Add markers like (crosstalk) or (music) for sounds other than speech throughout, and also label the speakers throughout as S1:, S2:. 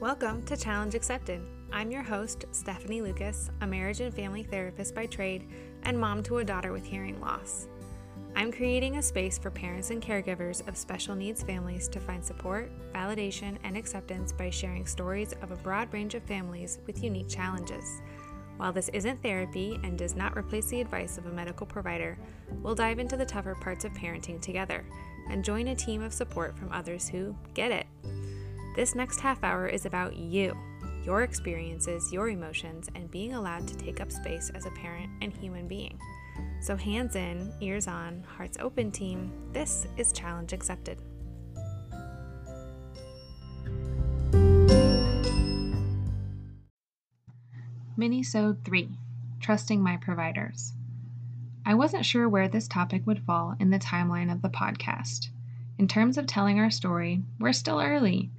S1: Welcome to Challenge Accepted. I'm your host, Stephanie Lucas, a marriage and family therapist by trade and mom to a daughter with hearing loss. I'm creating a space for parents and caregivers of special needs families to find support, validation, and acceptance by sharing stories of a broad range of families with unique challenges. While this isn't therapy and does not replace the advice of a medical provider, we'll dive into the tougher parts of parenting together and join a team of support from others who get it. This next half hour is about you, your experiences, your emotions, and being allowed to take up space as a parent and human being. So, hands in, ears on, hearts open, team. This is Challenge Accepted. Minisode 3 Trusting My Providers. I wasn't sure where this topic would fall in the timeline of the podcast. In terms of telling our story, we're still early.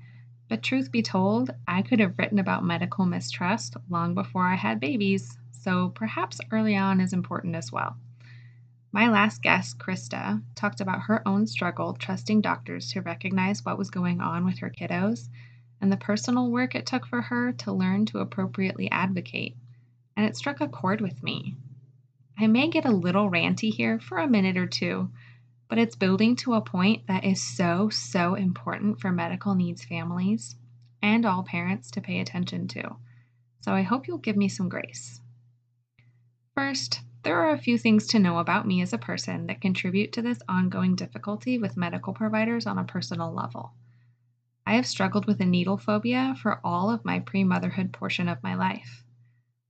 S1: But truth be told, I could have written about medical mistrust long before I had babies, so perhaps early on is important as well. My last guest, Krista, talked about her own struggle trusting doctors to recognize what was going on with her kiddos and the personal work it took for her to learn to appropriately advocate. And it struck a chord with me. I may get a little ranty here for a minute or two, but it's building to a point that is so, so important for medical needs families and all parents to pay attention to. So I hope you'll give me some grace. First, there are a few things to know about me as a person that contribute to this ongoing difficulty with medical providers on a personal level. I have struggled with a needle phobia for all of my pre motherhood portion of my life.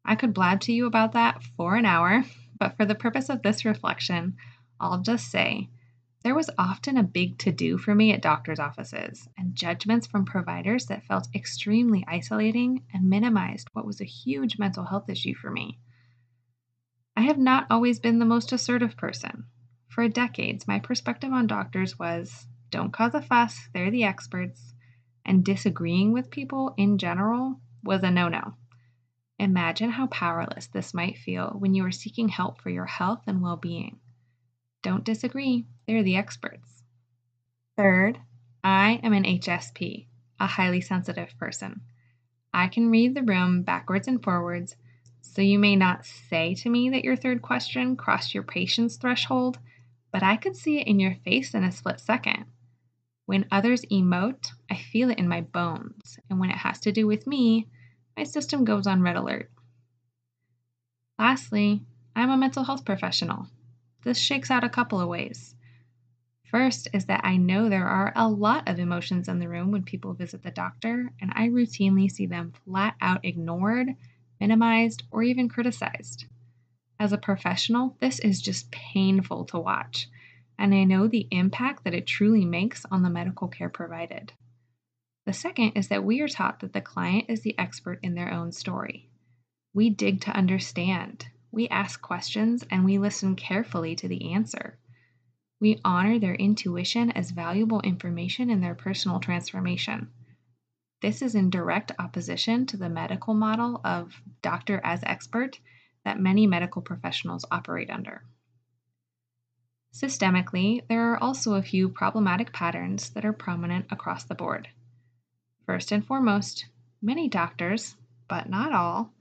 S1: I could blab to you about that for an hour, (laughs) but for the purpose of this reflection, I'll just say there was often a big to do for me at doctor's offices and judgments from providers that felt extremely isolating and minimized what was a huge mental health issue for me. I have not always been the most assertive person. For decades, my perspective on doctors was don't cause a fuss, they're the experts, and disagreeing with people in general was a no no. Imagine how powerless this might feel when you are seeking help for your health and well being. Don't disagree, they're the experts. Third, I am an HSP, a highly sensitive person. I can read the room backwards and forwards, so you may not say to me that your third question crossed your patience threshold, but I could see it in your face in a split second. When others emote, I feel it in my bones, and when it has to do with me, my system goes on red alert. Lastly, I'm a mental health professional. This shakes out a couple of ways. First is that I know there are a lot of emotions in the room when people visit the doctor, and I routinely see them flat out ignored, minimized, or even criticized. As a professional, this is just painful to watch, and I know the impact that it truly makes on the medical care provided. The second is that we are taught that the client is the expert in their own story. We dig to understand, we ask questions and we listen carefully to the answer. We honor their intuition as valuable information in their personal transformation. This is in direct opposition to the medical model of doctor as expert that many medical professionals operate under. Systemically, there are also a few problematic patterns that are prominent across the board. First and foremost, many doctors, but not all,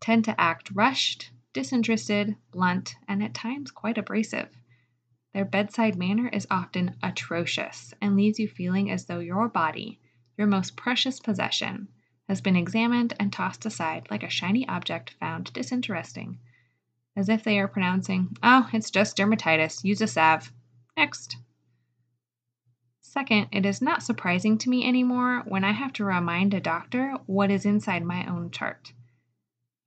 S1: tend to act rushed, disinterested, blunt, and at times quite abrasive. Their bedside manner is often atrocious and leaves you feeling as though your body, your most precious possession, has been examined and tossed aside like a shiny object found disinteresting, as if they are pronouncing, Oh, it's just dermatitis, use a salve. Next. Second, it is not surprising to me anymore when I have to remind a doctor what is inside my own chart.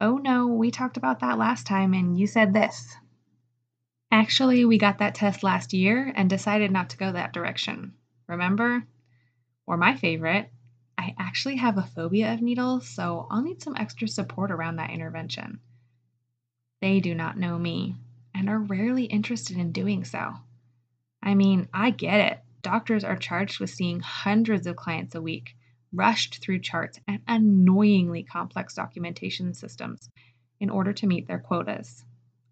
S1: Oh no, we talked about that last time and you said this. Actually, we got that test last year and decided not to go that direction. Remember? Or my favorite, I actually have a phobia of needles, so I'll need some extra support around that intervention. They do not know me and are rarely interested in doing so. I mean, I get it. Doctors are charged with seeing hundreds of clients a week rushed through charts and annoyingly complex documentation systems in order to meet their quotas.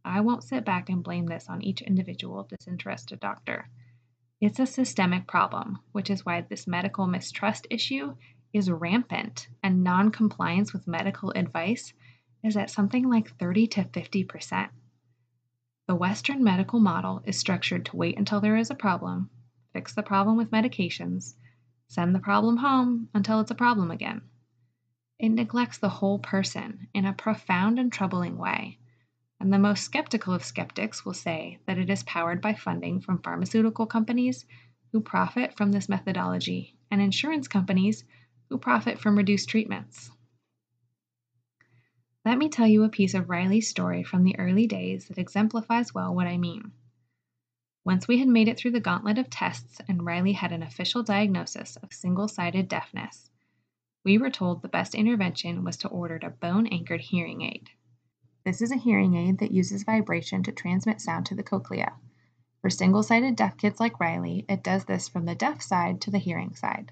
S1: I won't sit back and blame this on each individual disinterested doctor. It's a systemic problem, which is why this medical mistrust issue is rampant and non-compliance with medical advice is at something like 30 to 50%. The Western medical model is structured to wait until there is a problem, fix the problem with medications, send the problem home until it's a problem again. It neglects the whole person in a profound and troubling way. And the most skeptical of skeptics will say that it is powered by funding from pharmaceutical companies who profit from this methodology and insurance companies who profit from reduced treatments. Let me tell you a piece of Riley's story from the early days that exemplifies well what I mean. Once we had made it through the gauntlet of tests and Riley had an official diagnosis of single sided deafness, we were told the best intervention was to order a bone anchored hearing aid. This is a hearing aid that uses vibration to transmit sound to the cochlea. For single sided deaf kids like Riley, it does this from the deaf side to the hearing side.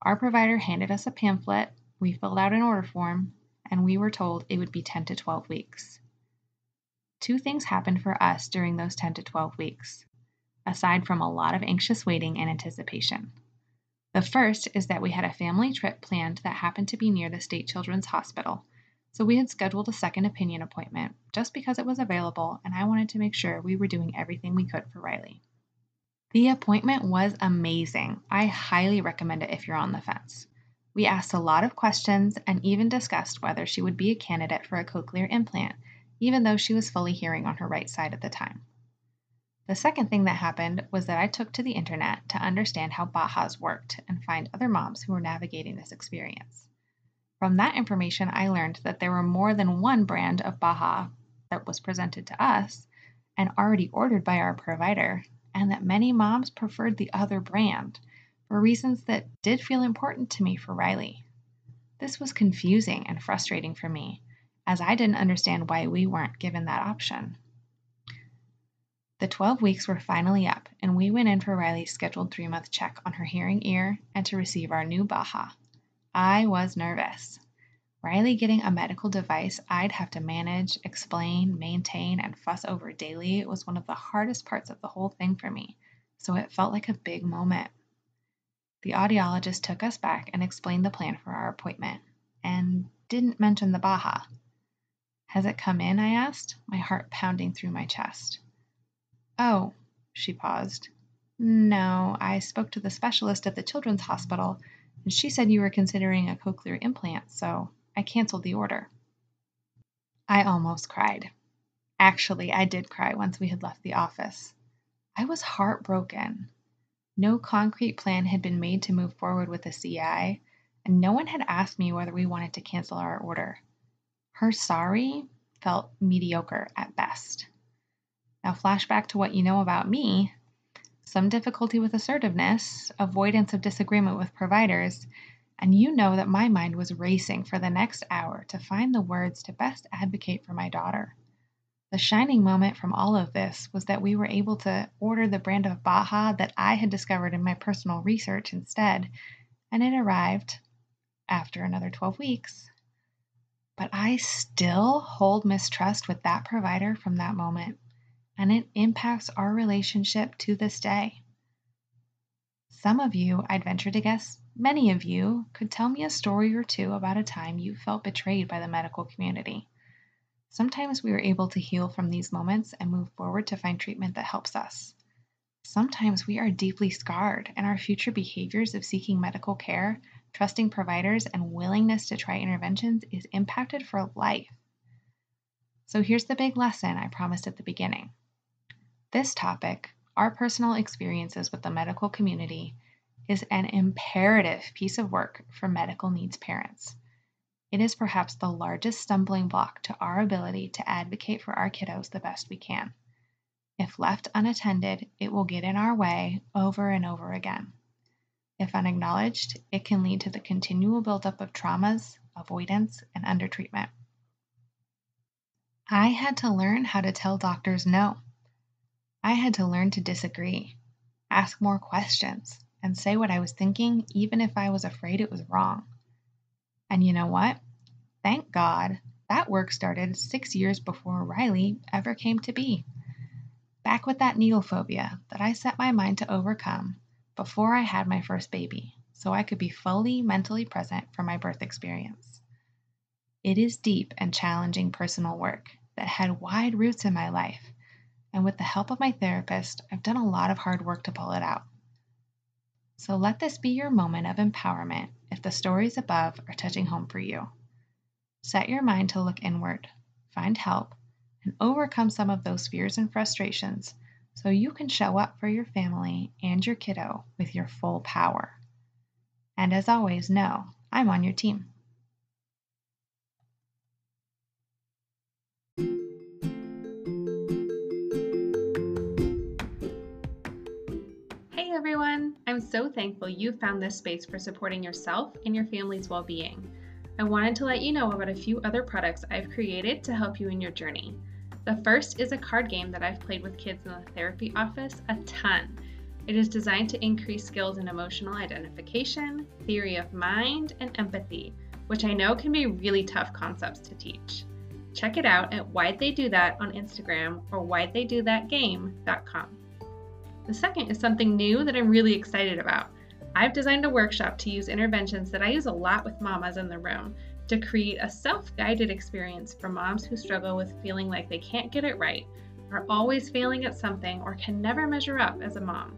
S1: Our provider handed us a pamphlet, we filled out an order form, and we were told it would be 10 to 12 weeks. Two things happened for us during those 10 to 12 weeks, aside from a lot of anxious waiting and anticipation. The first is that we had a family trip planned that happened to be near the State Children's Hospital, so we had scheduled a second opinion appointment just because it was available and I wanted to make sure we were doing everything we could for Riley. The appointment was amazing. I highly recommend it if you're on the fence. We asked a lot of questions and even discussed whether she would be a candidate for a cochlear implant, even though she was fully hearing on her right side at the time. The second thing that happened was that I took to the internet to understand how Bahas worked and find other moms who were navigating this experience. From that information, I learned that there were more than one brand of Baha that was presented to us and already ordered by our provider, and that many moms preferred the other brand for reasons that did feel important to me for Riley. This was confusing and frustrating for me, as I didn't understand why we weren't given that option. The 12 weeks were finally up, and we went in for Riley's scheduled three month check on her hearing ear and to receive our new Baha. I was nervous. Riley getting a medical device I'd have to manage, explain, maintain, and fuss over daily was one of the hardest parts of the whole thing for me, so it felt like a big moment. The audiologist took us back and explained the plan for our appointment, and didn't mention the Baha. Has it come in? I asked, my heart pounding through my chest. Oh, she paused. No, I spoke to the specialist at the children's hospital, and she said you were considering a cochlear implant, so I canceled the order. I almost cried. Actually, I did cry once we had left the office. I was heartbroken. No concrete plan had been made to move forward with the CI, and no one had asked me whether we wanted to cancel our order. Her sorry felt mediocre at best. Now, flashback to what you know about me some difficulty with assertiveness, avoidance of disagreement with providers, and you know that my mind was racing for the next hour to find the words to best advocate for my daughter. The shining moment from all of this was that we were able to order the brand of Baha that I had discovered in my personal research instead, and it arrived after another 12 weeks. But I still hold mistrust with that provider from that moment, and it impacts our relationship to this day. Some of you, I'd venture to guess, many of you, could tell me a story or two about a time you felt betrayed by the medical community. Sometimes we are able to heal from these moments and move forward to find treatment that helps us. Sometimes we are deeply scarred, and our future behaviors of seeking medical care, trusting providers, and willingness to try interventions is impacted for life. So here's the big lesson I promised at the beginning. This topic, our personal experiences with the medical community, is an imperative piece of work for medical needs parents. It is perhaps the largest stumbling block to our ability to advocate for our kiddos the best we can. If left unattended, it will get in our way over and over again. If unacknowledged, it can lead to the continual buildup of traumas, avoidance, and undertreatment. I had to learn how to tell doctors no. I had to learn to disagree, ask more questions, and say what I was thinking, even if I was afraid it was wrong. And you know what? Thank God that work started six years before Riley ever came to be. Back with that needle phobia that I set my mind to overcome before I had my first baby, so I could be fully mentally present for my birth experience. It is deep and challenging personal work that had wide roots in my life, and with the help of my therapist, I've done a lot of hard work to pull it out. So let this be your moment of empowerment if the stories above are touching home for you. Set your mind to look inward, find help, and overcome some of those fears and frustrations so you can show up for your family and your kiddo with your full power. And as always, know I'm on your team. I'm so thankful you found this space for supporting yourself and your family's well being. I wanted to let you know about a few other products I've created to help you in your journey. The first is a card game that I've played with kids in the therapy office a ton. It is designed to increase skills in emotional identification, theory of mind, and empathy, which I know can be really tough concepts to teach. Check it out at Why'd They Do That on Instagram or why'd-they-do-that-game.com. The second is something new that I'm really excited about. I've designed a workshop to use interventions that I use a lot with mamas in the room to create a self guided experience for moms who struggle with feeling like they can't get it right, are always failing at something, or can never measure up as a mom.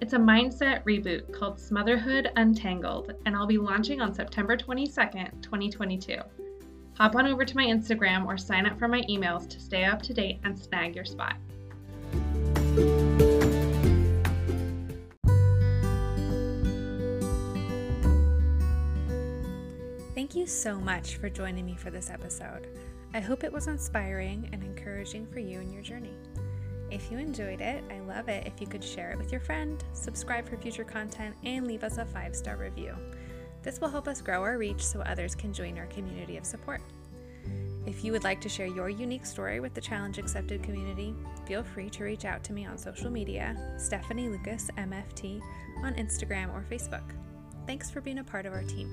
S1: It's a mindset reboot called Smotherhood Untangled, and I'll be launching on September 22nd, 2022. Hop on over to my Instagram or sign up for my emails to stay up to date and snag your spot.
S2: Thank you so much for joining me for this episode. I hope it was inspiring and encouraging for you in your journey. If you enjoyed it, I love it if you could share it with your friend, subscribe for future content, and leave us a five star review. This will help us grow our reach so others can join our community of support. If you would like to share your unique story with the Challenge Accepted community, feel free to reach out to me on social media, Stephanie Lucas MFT, on Instagram or Facebook. Thanks for being a part of our team.